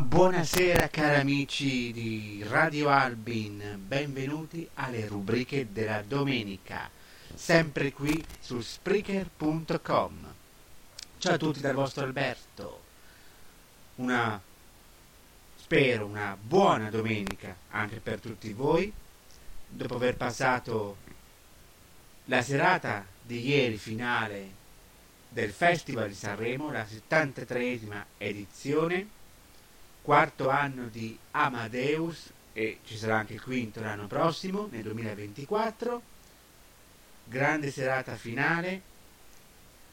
Buonasera cari amici di Radio Albin, benvenuti alle rubriche della domenica, sempre qui su Spreaker.com. Ciao a tutti dal vostro Alberto, una, spero, una buona domenica anche per tutti voi, dopo aver passato la serata di ieri finale del Festival di Sanremo, la 73esima edizione quarto anno di Amadeus e ci sarà anche il quinto l'anno prossimo, nel 2024. Grande serata finale,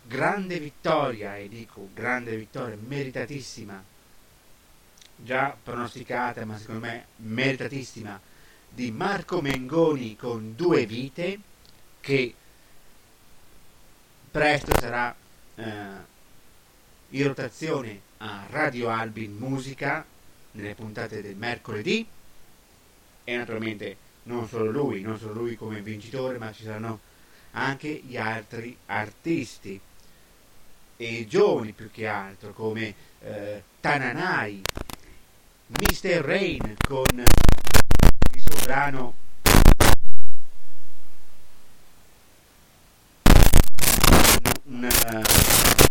grande vittoria, e dico grande vittoria, meritatissima, già pronosticata, ma secondo me meritatissima, di Marco Mengoni con due vite, che presto sarà eh, in rotazione a Radio Albin Musica nelle puntate del mercoledì e naturalmente non solo lui, non solo lui come vincitore, ma ci saranno anche gli altri artisti e giovani più che altro come eh, Tananai, Mr. Rain con il suo brano un, un,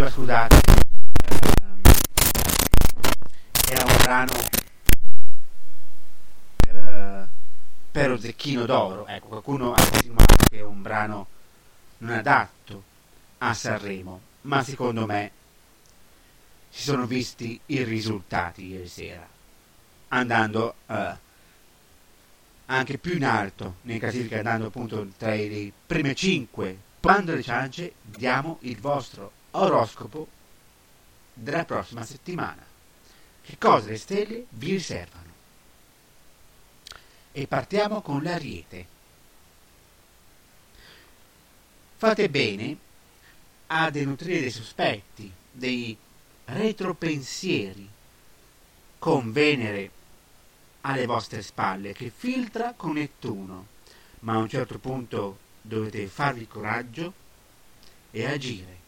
si diceva scusate. Ehm, era un brano per, eh, per zecchino d'oro. Ecco qualcuno ha insinuato che è un brano non adatto a Sanremo ma secondo me si sono visti i risultati ieri sera andando eh, anche più in alto nei classifiche andando appunto tra i primi 5 quando le ciance diamo il vostro oroscopo della prossima settimana. Che cosa le stelle vi riservano? E partiamo con l'ariete. Fate bene a denutrire dei sospetti dei retropensieri con Venere alle vostre spalle che filtra con Nettuno, ma a un certo punto dovete farvi coraggio e agire,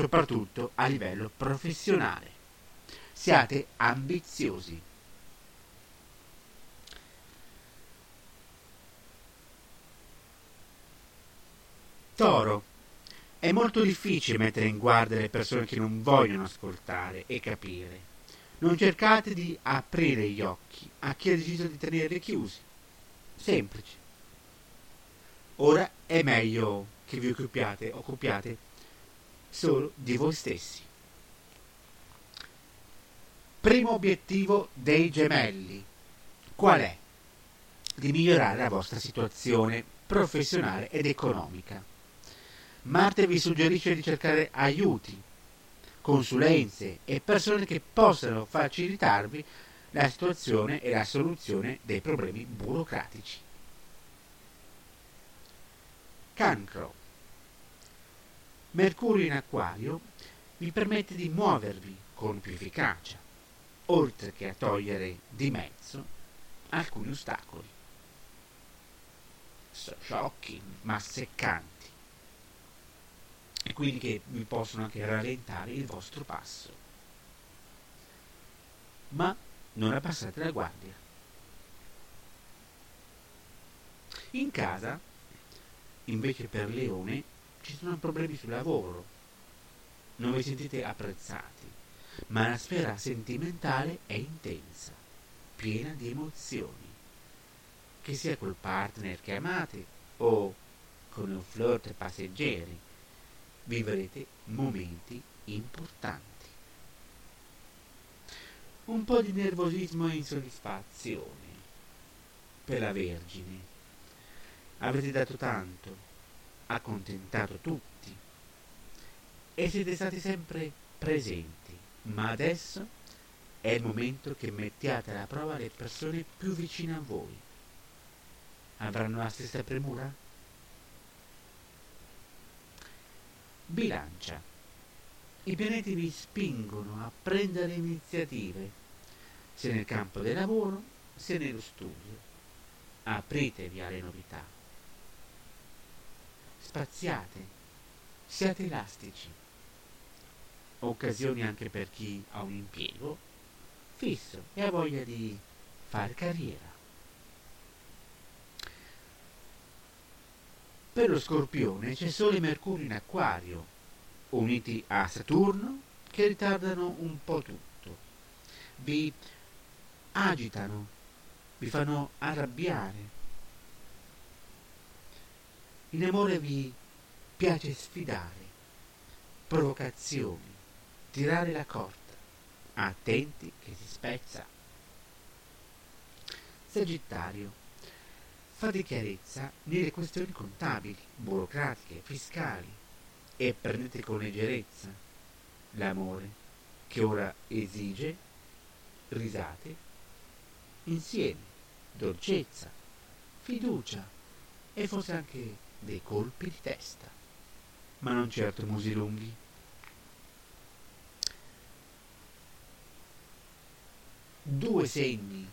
soprattutto a livello professionale. Siate ambiziosi. Toro. È molto difficile mettere in guardia le persone che non vogliono ascoltare e capire. Non cercate di aprire gli occhi a chi ha deciso di tenerli chiusi. Semplice. Ora è meglio che vi occupiate, occupiate solo di voi stessi. Primo obiettivo dei gemelli. Qual è? Di migliorare la vostra situazione professionale ed economica. Marte vi suggerisce di cercare aiuti consulenze e persone che possano facilitarvi la situazione e la soluzione dei problemi burocratici. Cancro. Mercurio in acquario vi permette di muovervi con più efficacia, oltre che a togliere di mezzo alcuni ostacoli. Sciocchi ma seccanti e quindi che vi possono anche rallentare il vostro passo. ma non abbassate la guardia. In casa, invece per Leone, ci sono problemi sul lavoro. Non vi sentite apprezzati, ma la sfera sentimentale è intensa, piena di emozioni. Che sia col partner che amate o con un flirt passeggeri, vivrete momenti importanti. Un po' di nervosismo e insoddisfazione per la Vergine. Avete dato tanto, accontentato tutti e siete stati sempre presenti, ma adesso è il momento che mettiate alla prova le persone più vicine a voi. Avranno la stessa premura? Bilancia. I pianeti vi spingono a prendere iniziative, sia nel campo del lavoro sia nello studio. Apritevi alle novità. Spaziate, siate elastici. Occasioni anche per chi ha un impiego fisso e ha voglia di fare carriera. Per lo scorpione c'è Sole e Mercurio in acquario, uniti a Saturno, che ritardano un po' tutto. Vi agitano, vi fanno arrabbiare. In amore vi piace sfidare, provocazioni, tirare la corda. Attenti che si spezza. Sagittario. Fate chiarezza nelle questioni contabili, burocratiche, fiscali e prendete con leggerezza l'amore che ora esige risate insieme, dolcezza, fiducia e forse anche dei colpi di testa, ma non certo musi lunghi. Due segni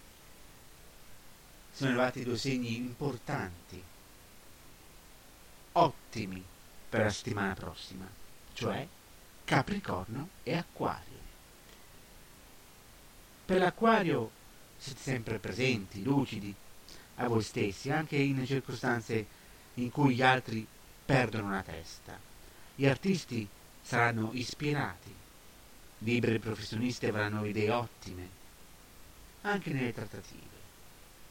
sono arrivati due segni importanti, ottimi per la settimana prossima, cioè Capricorno e Acquario. Per l'Acquario siete sempre presenti, lucidi, a voi stessi, anche in circostanze in cui gli altri perdono la testa. Gli artisti saranno ispirati, liberi professionisti avranno idee ottime, anche nelle trattative.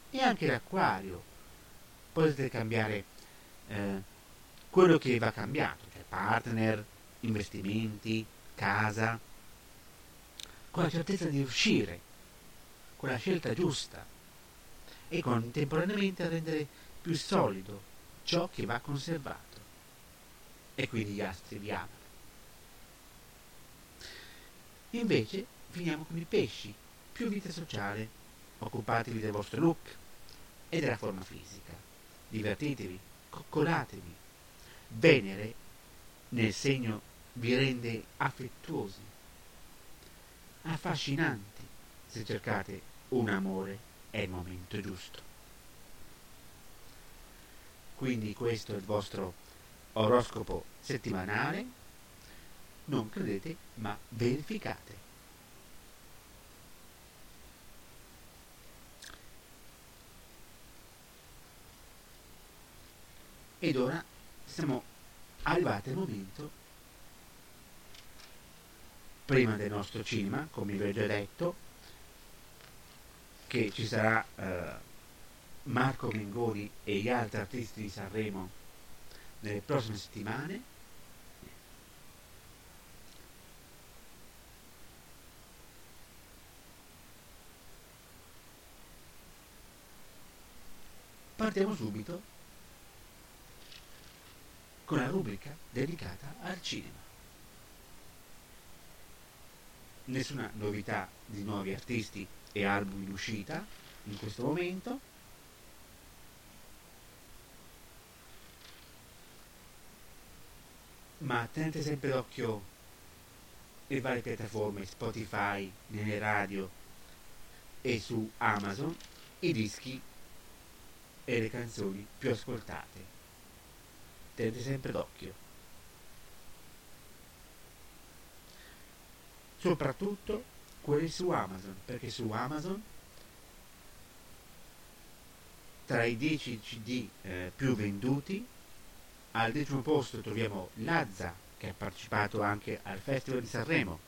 E anche l'acquario. Potete cambiare eh, quello che va cambiato, cioè partner, investimenti, casa, con la certezza di uscire, con la scelta giusta e contemporaneamente rendere più solido ciò che va conservato. E quindi gli astri vi amano. Invece finiamo con i pesci, più vita sociale, occupatevi del vostro look e della forma fisica, divertitevi, coccolatevi. Venere nel segno vi rende affettuosi, affascinanti. Se cercate un amore è il momento giusto. Quindi questo è il vostro oroscopo settimanale. Non credete, ma verificate. Ed ora siamo arrivati al momento, prima del nostro cinema, come vi ho già detto, che ci sarà eh, Marco Mengoni e gli altri artisti di Sanremo nelle prossime settimane. Partiamo subito con la rubrica dedicata al cinema. Nessuna novità di nuovi artisti e album in uscita in questo momento. Ma tenete sempre d'occhio le varie piattaforme Spotify, nelle radio e su Amazon i dischi e le canzoni più ascoltate tenete sempre d'occhio. Soprattutto quelli su Amazon, perché su Amazon tra i 10 CD eh, più venduti al decimo posto troviamo Lazza che ha partecipato anche al Festival di Sanremo.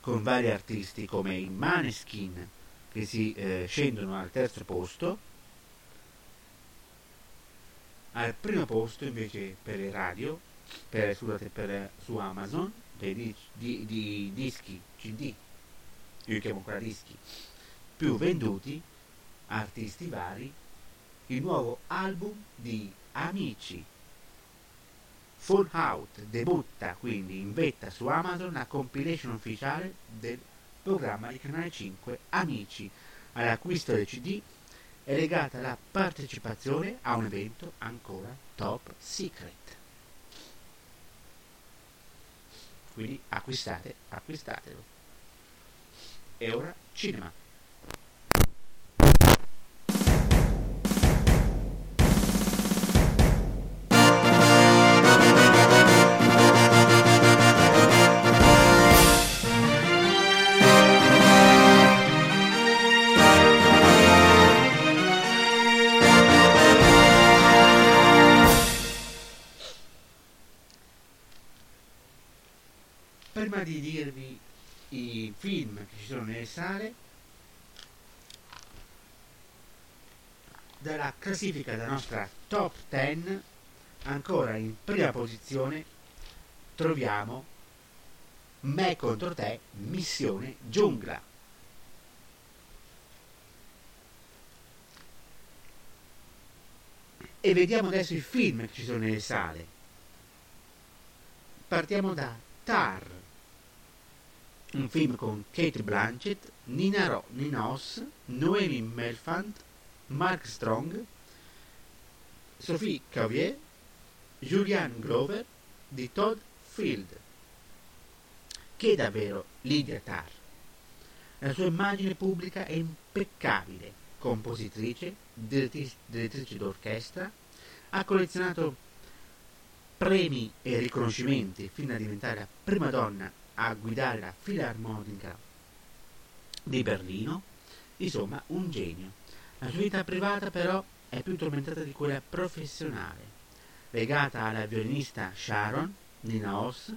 Con vari artisti come i Maneskin che si eh, scendono al terzo posto. Al primo posto invece per le radio per, scusate, per, su Amazon dei di, di, di dischi CD io li chiamo ancora dischi più venduti artisti vari il nuovo album di Amici. Full Out debutta quindi in vetta su Amazon la compilation ufficiale del programma di Canale 5 Amici. All'acquisto del CD è legata la partecipazione a un evento ancora top secret. Quindi acquistate acquistatelo. E ora cinema dalla classifica della nostra top 10 ancora in prima posizione troviamo Me contro te missione giungla. E vediamo adesso i film che ci sono nelle sale. Partiamo da Tar un film con Kate Blanchett, Nina, Ro- Nina Ross, Noemi Melfant, Mark Strong, Sophie Cavier, Julian Glover di Todd Field. Che davvero Lydia Tarr? La sua immagine pubblica è impeccabile, compositrice, direttrice d'orchestra, ha collezionato premi e riconoscimenti fino a diventare la prima donna a guidare la filarmonica di Berlino, insomma un genio. La sua vita privata però è più tormentata di quella professionale. Legata alla violinista Sharon, Nina Hoss,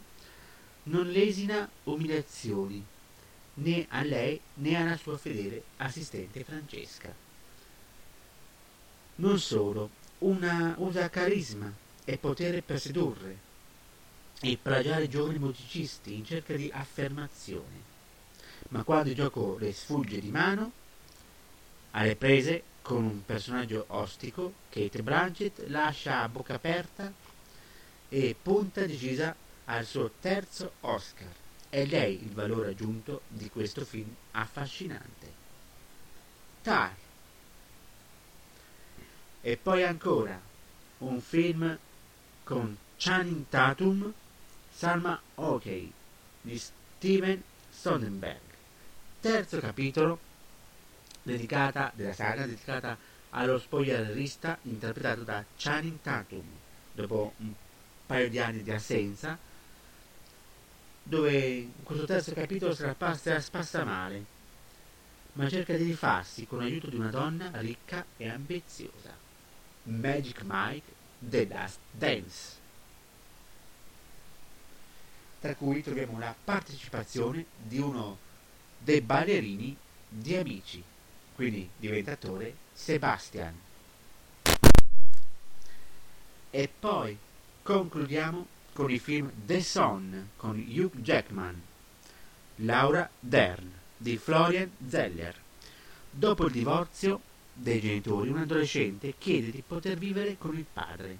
non lesina umiliazioni né a lei né alla sua fedele assistente Francesca. Non solo, una, usa carisma e potere per sedurre, e plagiare giovani musicisti in cerca di affermazione. Ma quando il gioco le sfugge di mano, alle prese con un personaggio ostico, Kate Blanchett lascia a bocca aperta e punta decisa al suo terzo Oscar. È lei il valore aggiunto di questo film affascinante. Tar. E poi ancora un film con Channing Tatum Salma Okey di Steven Sonnenberg. Terzo capitolo dedicata, della saga dedicata allo spogliarellista interpretato da Channing Tatum dopo un paio di anni di assenza dove questo terzo capitolo si la spassa male ma cerca di rifarsi con l'aiuto di una donna ricca e ambiziosa. Magic Mike The Last Dance. Tra cui troviamo la partecipazione di uno dei ballerini di Amici, quindi diventatore Sebastian. E poi concludiamo con il film The Son con Hugh Jackman, Laura Dern di Florian Zeller. Dopo il divorzio dei genitori, un adolescente chiede di poter vivere con il padre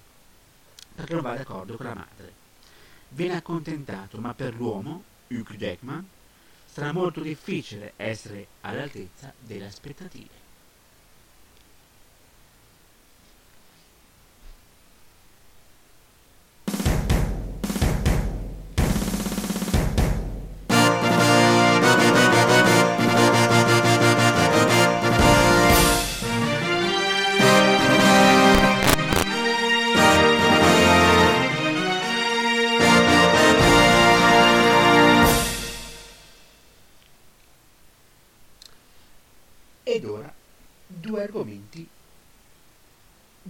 perché non va d'accordo con la madre viene accontentato, ma per l'uomo, Hugh Jackman, sarà molto difficile essere all'altezza delle aspettative.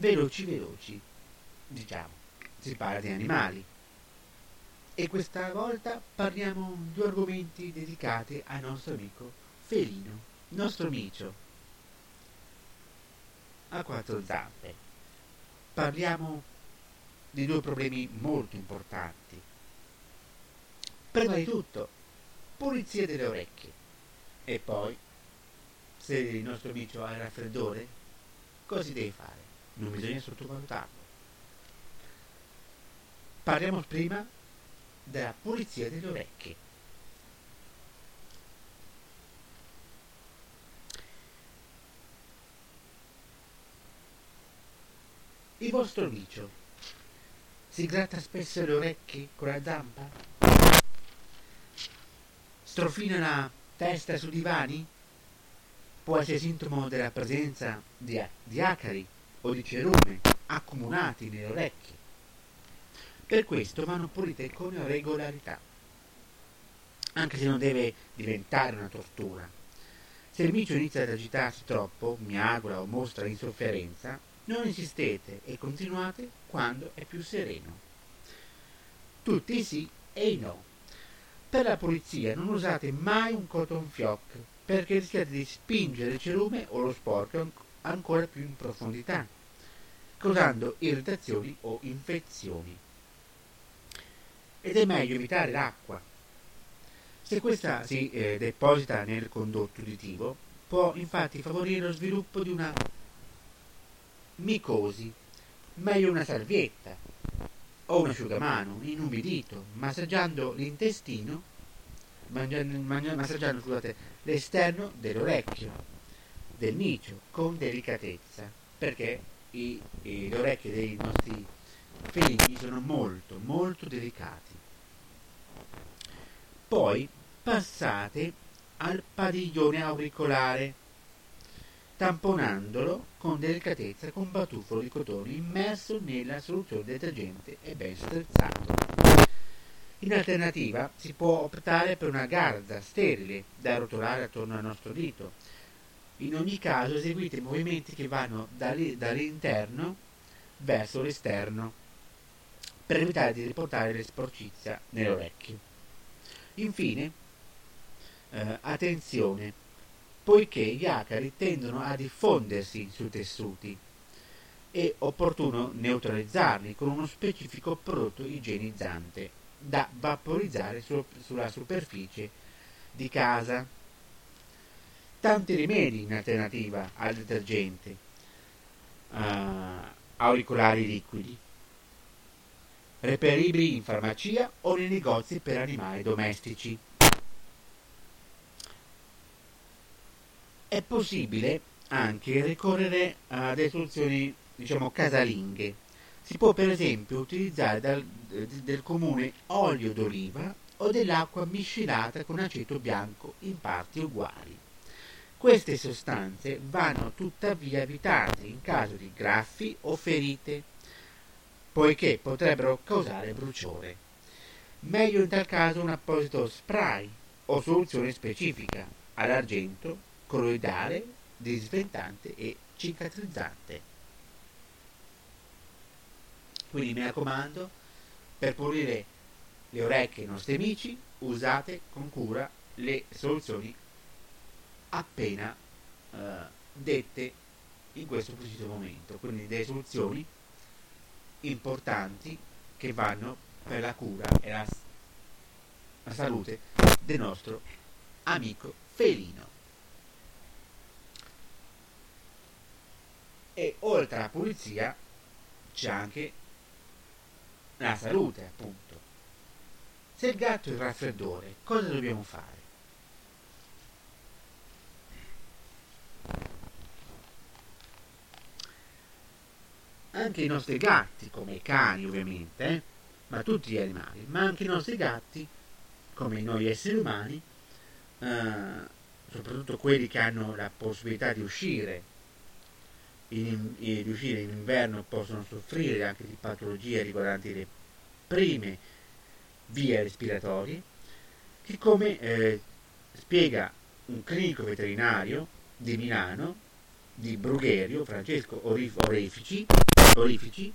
Veloci veloci, diciamo. Si parla di animali. E questa volta parliamo di argomenti dedicati al nostro amico felino, nostro micio, a quattro zampe. Parliamo di due problemi molto importanti. Prima di tutto, pulizia delle orecchie. E poi, se il nostro amico ha il raffreddore, cosa deve fare? Non bisogna sottovalutarlo. Parliamo prima della pulizia delle orecchie. Il vostro micio si gratta spesso le orecchie con la zampa? Strofina la testa su divani? Può essere sintomo della presenza di, di acari o di cerume accumulati nelle orecchie. Per questo vanno pulite con regolarità, anche se non deve diventare una tortura. Se il micio inizia ad agitarsi troppo, miagola o mostra insofferenza, non insistete e continuate quando è più sereno. Tutti i sì e i no. Per la pulizia non usate mai un cotton fioc perché rischiate di spingere il cerume o lo sporco ancora più in profondità, causando irritazioni o infezioni. Ed è meglio evitare l'acqua. Se questa si eh, deposita nel condotto uditivo, può infatti favorire lo sviluppo di una micosi, meglio una salvietta o un asciugamano inumbidito, massaggiando l'intestino, mangiando, mangiando, massaggiando scusate, l'esterno dell'orecchio, del micio, con delicatezza, perché i, i, le orecchie dei nostri felini sono molto, molto delicati. Poi passate al padiglione auricolare tamponandolo con delicatezza con un batuffolo di cotone immerso nella soluzione detergente e ben strezzato. In alternativa si può optare per una garza sterile da rotolare attorno al nostro dito. In ogni caso eseguite movimenti che vanno dall'interno verso l'esterno per evitare di riportare le sporcizia nell'orecchio. Infine, eh, attenzione, poiché gli acari tendono a diffondersi sui tessuti. È opportuno neutralizzarli con uno specifico prodotto igienizzante da vaporizzare su, sulla superficie di casa. Tanti rimedi in alternativa al detergente, uh, auricolari liquidi, reperibili in farmacia o nei negozi per animali domestici. È possibile anche ricorrere a delle soluzioni, diciamo, casalinghe. Si può per esempio utilizzare dal, del comune olio d'oliva o dell'acqua miscelata con aceto bianco in parti uguali. Queste sostanze vanno tuttavia evitate in caso di graffi o ferite, poiché potrebbero causare bruciore. Meglio in tal caso un apposito spray o soluzione specifica all'argento colloidale, disventante e cicatrizzante. Quindi mi raccomando, per pulire le orecchie ai nostri amici, usate con cura le soluzioni appena eh, dette in questo preciso momento. Quindi delle soluzioni importanti che vanno per la cura e la, la salute del nostro amico felino. e oltre alla pulizia c'è anche la salute appunto se il gatto è il raffreddore cosa dobbiamo fare anche i nostri gatti come i cani ovviamente eh? ma tutti gli animali ma anche i nostri gatti come noi esseri umani eh, soprattutto quelli che hanno la possibilità di uscire in, in, di uscire in inverno possono soffrire anche di patologie riguardanti le prime vie respiratorie, che come eh, spiega un clinico veterinario di Milano, di Brugherio, Francesco Orefici, Orifici,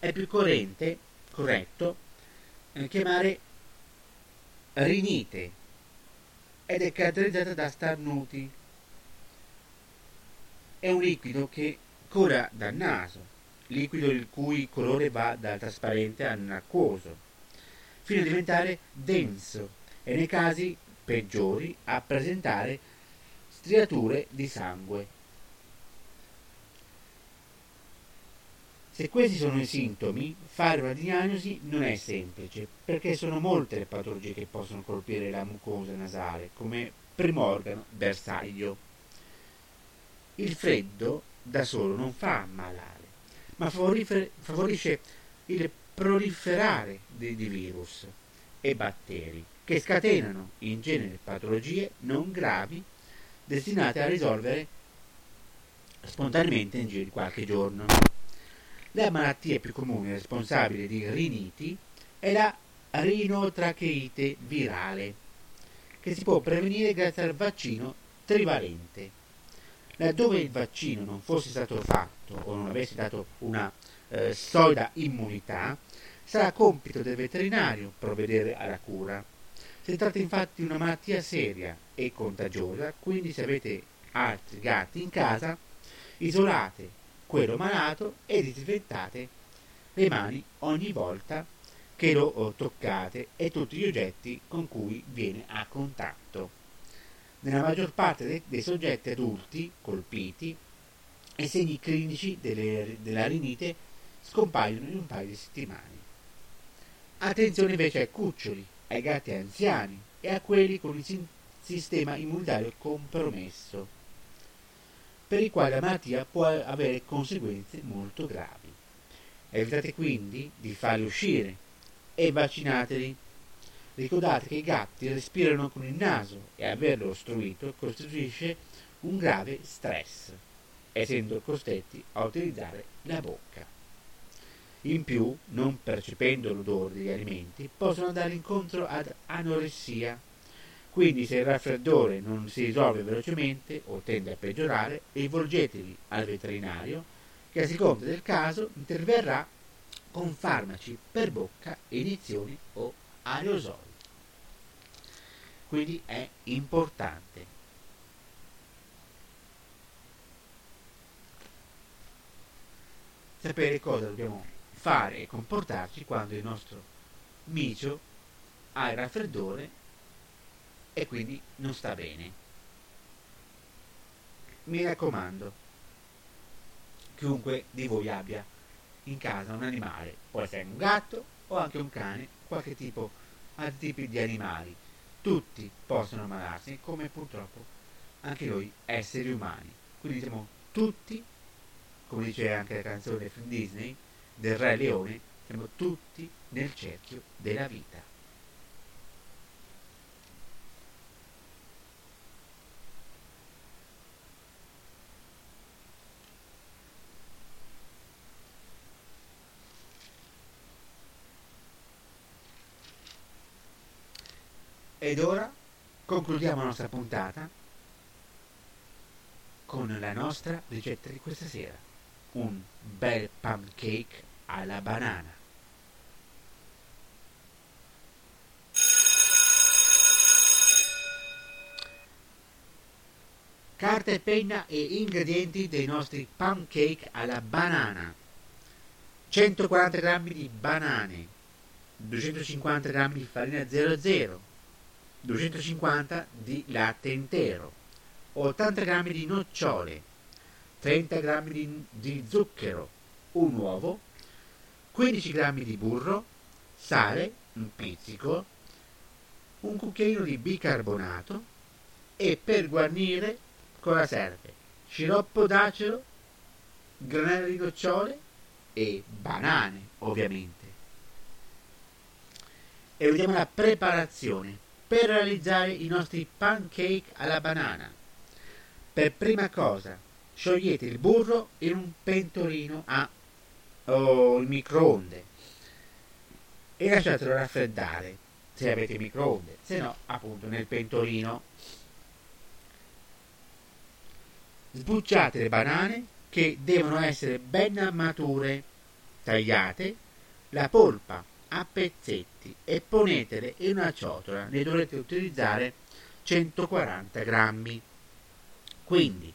è più corrente, corretto, chiamare rinite ed è caratterizzata da starnuti. È un liquido che cola dal naso, liquido il cui colore va dal trasparente all'acquoso, fino a diventare denso e nei casi peggiori a presentare striature di sangue. Se questi sono i sintomi, fare una diagnosi non è semplice, perché sono molte le patologie che possono colpire la mucosa nasale, come primorgano bersaglio. Il freddo da solo non fa ammalare, ma favorisce il proliferare di virus e batteri che scatenano in genere patologie non gravi destinate a risolvere spontaneamente in giro di qualche giorno. La malattia più comune responsabile di riniti è la rinotracheite virale, che si può prevenire grazie al vaccino trivalente. Laddove il vaccino non fosse stato fatto o non avesse dato una eh, solida immunità, sarà compito del veterinario provvedere alla cura. Si tratta infatti di una malattia seria e contagiosa, quindi se avete altri gatti in casa, isolate quello malato e disinfettate le mani ogni volta che lo toccate e tutti gli oggetti con cui viene a contatto. Nella maggior parte dei, dei soggetti adulti colpiti, i segni clinici delle, della rinite scompaiono in un paio di settimane. Attenzione invece ai cuccioli, ai gatti anziani e a quelli con il sistema immunitario compromesso per i quali la malattia può avere conseguenze molto gravi. Evitate quindi di farli uscire e vaccinateli. Ricordate che i gatti respirano con il naso e averlo ostruito costituisce un grave stress, essendo costretti a utilizzare la bocca. In più, non percependo l'odore degli alimenti, possono andare incontro ad anoressia quindi se il raffreddore non si risolve velocemente o tende a peggiorare, rivolgetevi al veterinario che a seconda del caso interverrà con farmaci per bocca, iniezioni o aerosoli. Quindi è importante. Sapere cosa dobbiamo fare e comportarci quando il nostro micio ha il raffreddore e quindi non sta bene. Mi raccomando, chiunque di voi abbia in casa un animale, può essere un gatto o anche un cane, qualche tipo, altri tipi di animali, tutti possono ammalarsi come purtroppo anche noi esseri umani. Quindi siamo tutti, come dice anche la canzone film Disney, del Re Leone, siamo tutti nel cerchio della vita. Ed ora concludiamo la nostra puntata con la nostra ricetta di questa sera. Un bel pancake alla banana. Carta e penna e ingredienti dei nostri pancake alla banana. 140 g di banane, 250 g di farina 00, 250 di latte intero, 80 g di nocciole, 30 g di, di zucchero, un uovo, 15 g di burro, sale, un pizzico, un cucchiaino di bicarbonato e per guarnire cosa serve? Sciroppo d'acero, granelle di nocciole e banane, ovviamente. E vediamo la preparazione per realizzare i nostri pancake alla banana. Per prima cosa, sciogliete il burro in un pentolino a o il microonde e lasciatelo raffreddare se avete microonde, se no appunto nel pentolino. Sbucciate le banane che devono essere ben mature, tagliate la polpa a pezzetti e ponetele in una ciotola. Ne dovrete utilizzare 140 grammi. Quindi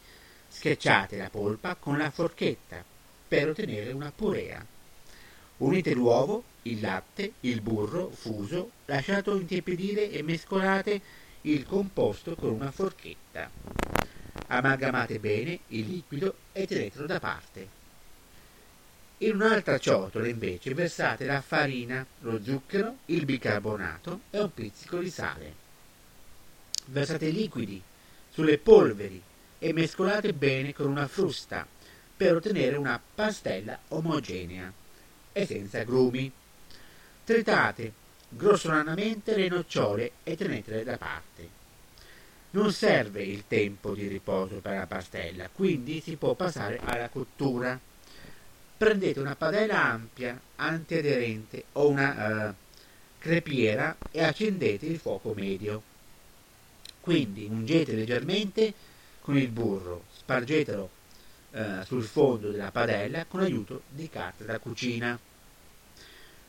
schiacciate la polpa con la forchetta per ottenere una purea. Unite l'uovo, il latte, il burro fuso, lasciato intiepidire e mescolate il composto con una forchetta. Amalgamate bene il liquido e tenetelo da parte. In un'altra ciotola invece versate la farina, lo zucchero, il bicarbonato e un pizzico di sale. Versate liquidi sulle polveri e mescolate bene con una frusta per ottenere una pastella omogenea e senza grumi. Tritate grossolanamente le nocciole e tenetele da parte. Non serve il tempo di riposo per la pastella, quindi si può passare alla cottura. Prendete una padella ampia, antiaderente o una uh, crepiera e accendete il fuoco medio. Quindi ungete leggermente con il burro, spargetelo uh, sul fondo della padella con aiuto di carta da cucina.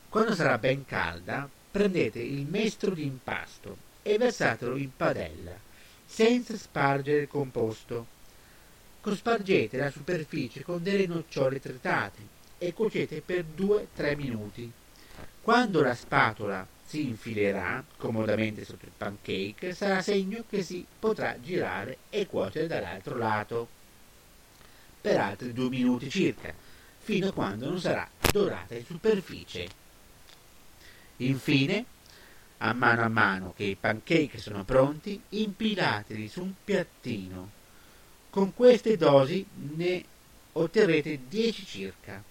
Quando sarà ben calda, prendete il mestro di impasto e versatelo in padella senza spargere il composto. Cospargete la superficie con delle nocciole tritate e cuocete per 2-3 minuti. Quando la spatola si infilerà comodamente sotto il pancake, sarà segno che si potrà girare e cuocere dall'altro lato per altri 2 minuti circa, fino a quando non sarà dorata in superficie. Infine, a mano a mano che i pancake sono pronti, impilateli su un piattino. Con queste dosi ne otterrete 10 circa.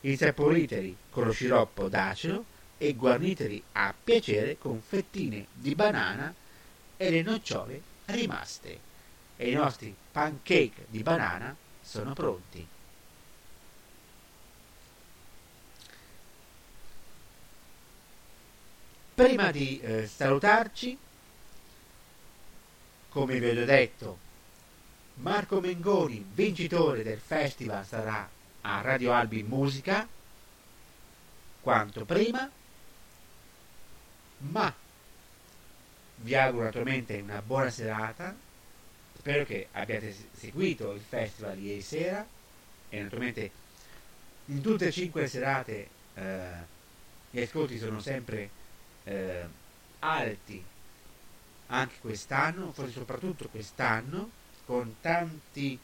Insaporiteli con lo sciroppo d'acero e guarniteli a piacere con fettine di banana e le nocciole rimaste. E i nostri pancake di banana sono pronti. Prima di eh, salutarci, come vi ho detto, Marco Mengoni, vincitore del festival, sarà a Radio Albi Musica. Quanto prima, ma vi auguro naturalmente una buona serata, spero che abbiate seguito il festival ieri sera. E naturalmente in tutte e cinque le serate eh, gli ascolti sono sempre eh, alti. Anche quest'anno, forse soprattutto quest'anno, con tanti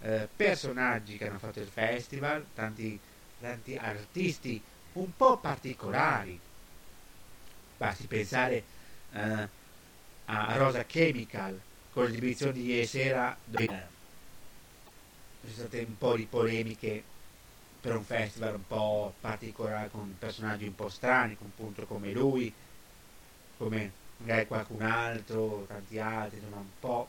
eh, personaggi che hanno fatto il festival, tanti, tanti artisti un po' particolari. Basti pensare eh, a Rosa Chemical con l'esibizione di ieri sera dove ci sono state un po' di polemiche per un festival un po' particolare con personaggi un po' strani, appunto come lui, come magari qualcun altro, tanti altri, insomma un po'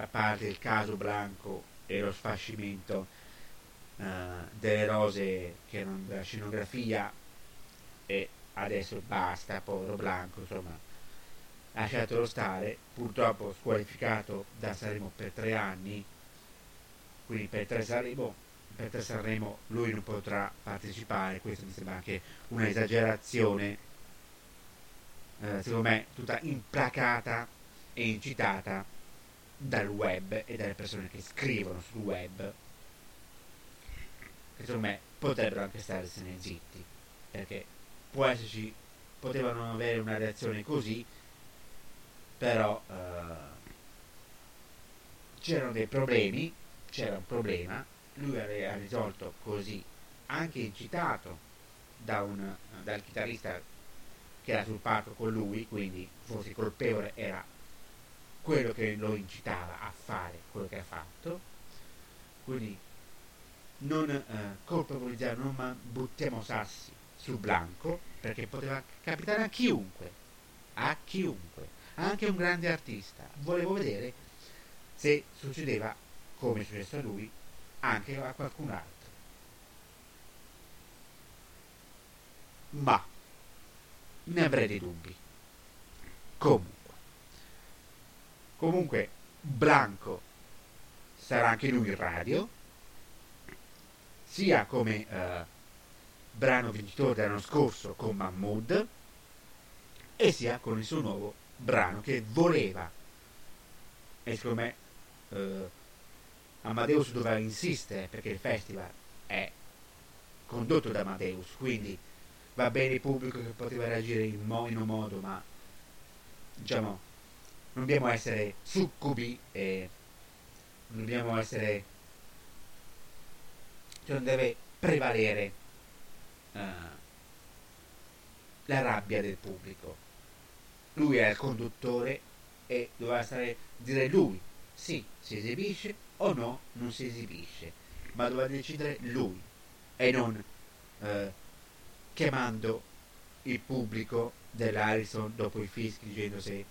a parte il caso Blanco e lo sfascimento uh, delle rose che erano della scenografia e adesso basta, povero Blanco, insomma lasciatelo stare, purtroppo squalificato da Sanremo per tre anni, quindi per tre Sanremo per Sanremo lui non potrà partecipare, questo mi sembra anche un'esagerazione, eh, secondo me tutta implacata e incitata dal web e dalle persone che scrivono sul web, secondo me potrebbero anche starsene zitti, perché può esserci, potevano avere una reazione così, però eh, c'erano dei problemi, c'era un problema lui aveva risolto così, anche incitato da un, dal chitarrista che era sul palco con lui, quindi forse colpevole era quello che lo incitava a fare quello che ha fatto. Quindi non eh, colpevolizziamo, non buttiamo sassi su Blanco, perché poteva capitare a chiunque, a chiunque, anche un grande artista. Volevo vedere se succedeva come è successo a lui anche a qualcun altro. Ma ne avrei dei dubbi. Comunque, comunque Blanco sarà anche lui in radio, sia come eh, brano vincitore dell'anno scorso con Mahmood, e sia con il suo nuovo brano che voleva. E secondo me eh, Amadeus doveva insistere perché il festival è condotto da Amadeus, quindi va bene il pubblico che poteva reagire in, mo- in un modo, ma diciamo non dobbiamo essere succubi e non dobbiamo essere cioè non deve prevalere uh, la rabbia del pubblico. Lui è il conduttore e doveva stare dire lui sì si esibisce o no non si esibisce ma doveva decidere lui e non uh, chiamando il pubblico dell'Harrison dopo i fischi dicendo se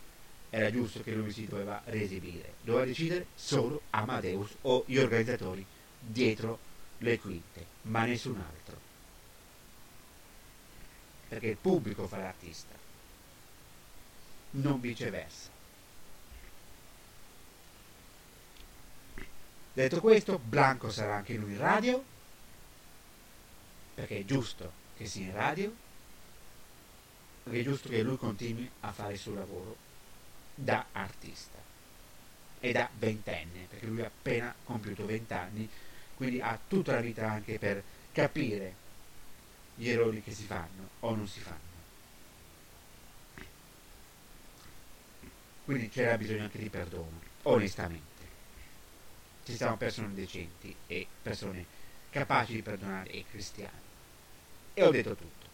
era giusto che lui si doveva resibire. Doveva decidere solo Amadeus o gli organizzatori dietro le quinte, ma nessun altro. Perché il pubblico fa l'artista, non viceversa. Detto questo, Blanco sarà anche lui in radio, perché è giusto che sia in radio, perché è giusto che lui continui a fare il suo lavoro da artista e da ventenne, perché lui ha appena compiuto vent'anni, quindi ha tutta la vita anche per capire gli errori che si fanno o non si fanno. Quindi c'era bisogno anche di perdono, onestamente. Ci siamo persone decenti e persone capaci di perdonare e cristiani. E ho detto tutto.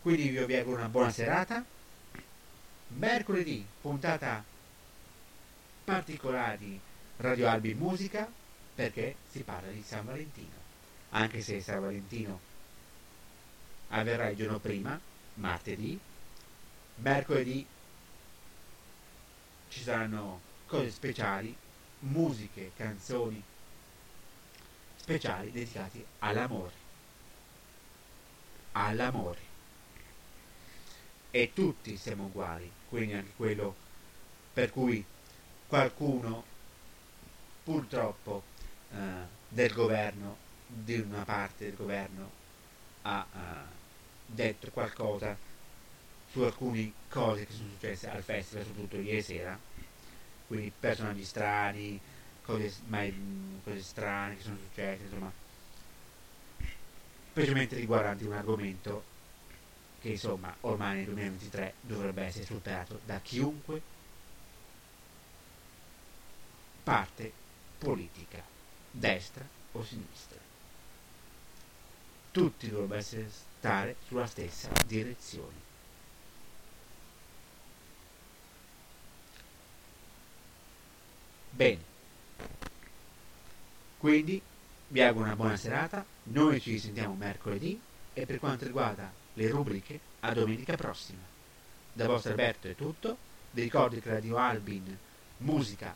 Quindi vi auguro una buona serata. Mercoledì, puntata particolare di Radio Albi Musica, perché si parla di San Valentino. Anche se San Valentino avverrà il giorno prima, martedì, mercoledì ci saranno cose speciali, musiche, canzoni speciali dedicati all'amore. All'amore. E tutti siamo uguali, quindi anche quello per cui qualcuno purtroppo eh, del governo, di una parte del governo, ha eh, detto qualcosa su alcune cose che sono successe al festival, soprattutto ieri sera, quindi personaggi strani, cose, mai, cose strane che sono successe, insomma, specialmente riguardanti un argomento che insomma ormai nel 2023 dovrebbe essere superato da chiunque parte politica, destra o sinistra. Tutti dovrebbero stare sulla stessa direzione. Bene, quindi vi auguro una buona serata, noi ci sentiamo mercoledì e per quanto riguarda le rubriche a domenica prossima. Da vostro Alberto è tutto, vi ricordo che Radio Albin, musica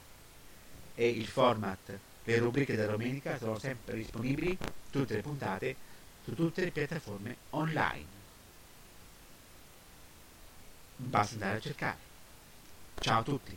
e il format, le rubriche da domenica sono sempre disponibili, tutte le puntate, su tutte le piattaforme online. Basta andare a cercare. Ciao a tutti.